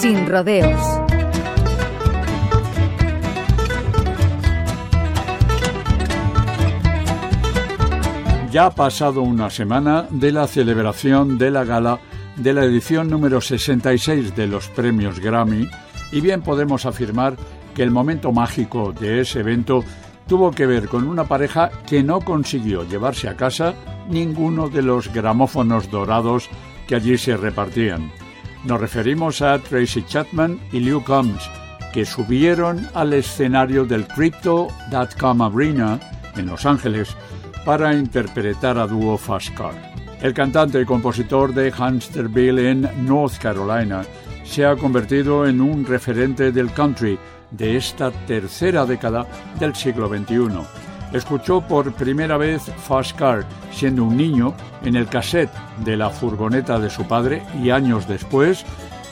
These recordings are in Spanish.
Sin rodeos. Ya ha pasado una semana de la celebración de la gala de la edición número 66 de los premios Grammy y bien podemos afirmar que el momento mágico de ese evento tuvo que ver con una pareja que no consiguió llevarse a casa ninguno de los gramófonos dorados que allí se repartían. Nos referimos a Tracy Chapman y Luke Combs, que subieron al escenario del Crypto.com Arena en Los Ángeles para interpretar a dúo Fast Car. El cantante y compositor de Huntersville en North Carolina se ha convertido en un referente del country de esta tercera década del siglo XXI. Escuchó por primera vez Fast Car siendo un niño en el cassette de la furgoneta de su padre y años después,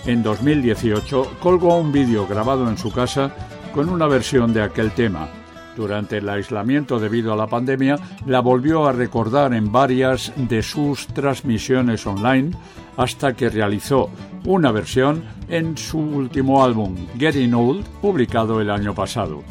en 2018, colgó un vídeo grabado en su casa con una versión de aquel tema. Durante el aislamiento debido a la pandemia, la volvió a recordar en varias de sus transmisiones online hasta que realizó una versión en su último álbum, Getting Old, publicado el año pasado.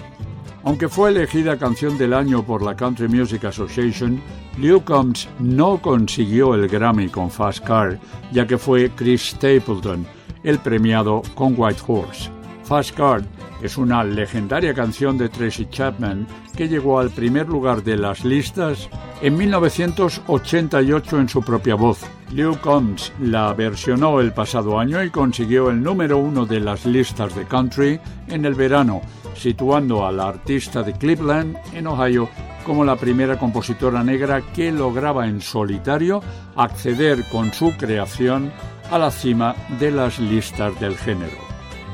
Aunque fue elegida canción del año por la Country Music Association, Liu Combs no consiguió el Grammy con Fast Car, ya que fue Chris Stapleton el premiado con White Horse. Fast Car es una legendaria canción de Tracy Chapman que llegó al primer lugar de las listas en 1988 en su propia voz. Liu Combs la versionó el pasado año y consiguió el número uno de las listas de country en el verano, situando a la artista de Cleveland, en Ohio, como la primera compositora negra que lograba en solitario acceder con su creación a la cima de las listas del género.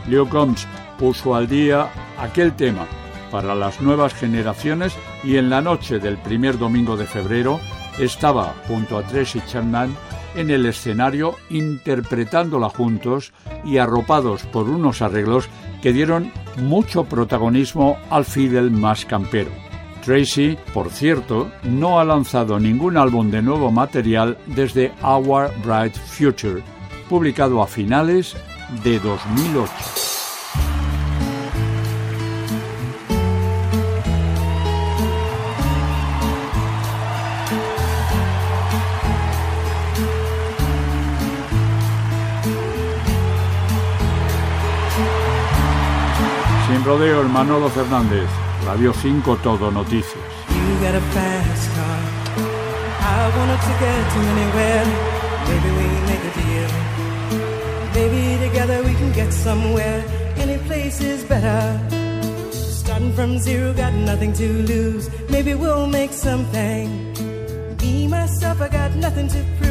Leo Combs puso al día aquel tema para las nuevas generaciones y en la noche del primer domingo de febrero estaba junto a Tracy Chapman en el escenario interpretándola juntos y arropados por unos arreglos que dieron mucho protagonismo al Fidel más campero. Tracy, por cierto, no ha lanzado ningún álbum de nuevo material desde Our Bright Future, publicado a finales de 2008. Sin rodeo, Manolo Fernández, Radio 5 Todo Noticias. Starting from zero, got nothing to lose. Maybe we'll make something. Me, myself, I got nothing to prove.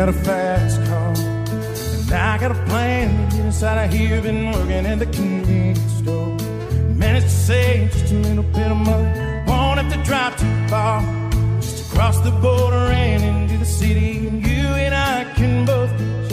Got a fast car, and I got a plan to get inside of here. Been working at the convenience store. Managed to save just a little bit of money. Won't have to drive too far. Just across the border and into the city. And you and I can both get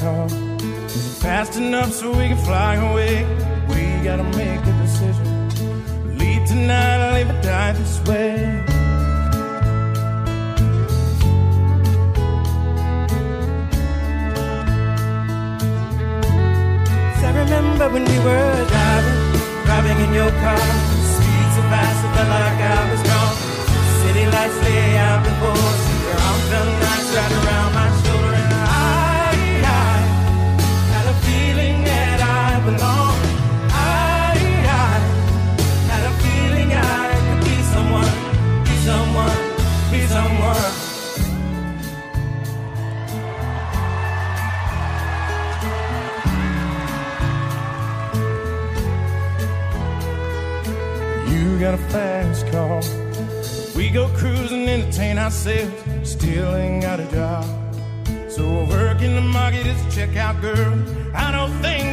Is it fast enough so we can fly away? We gotta make a decision. Leave tonight or live or die this way. I remember when we were driving, driving in your car. Speed so fast, it felt like I was gone. City lights lay out before us. Your arm felt nice right around my shoulder, Got a fast car. We go cruising, entertain ourselves. Still ain't got a job. So I work in the market as a checkout girl. I don't things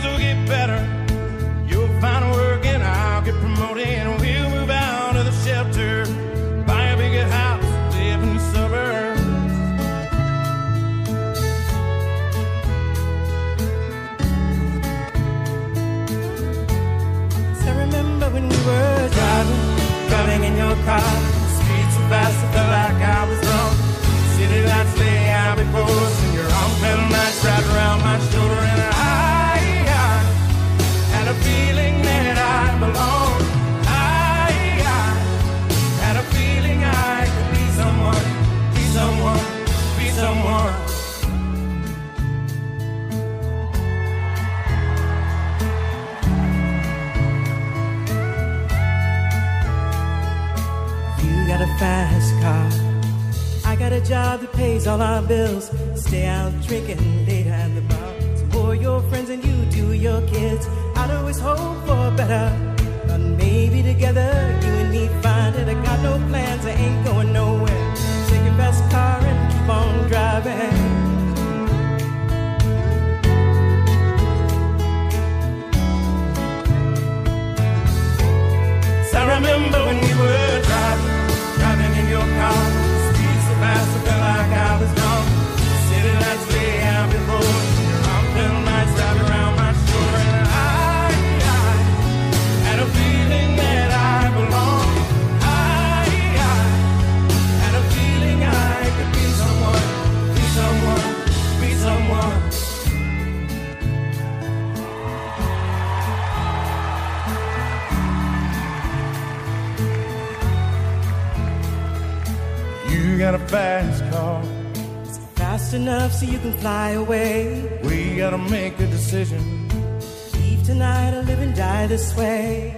job that pays all our bills. Stay out drinking late at the bar. So for your friends and you do your kids. I'd always hope for better. But maybe together you and me find it. I got no plans, I ain't going nowhere. Take your best car and keep on driving. Fast enough so you can fly away. We gotta make a decision. Leave tonight or live and die this way.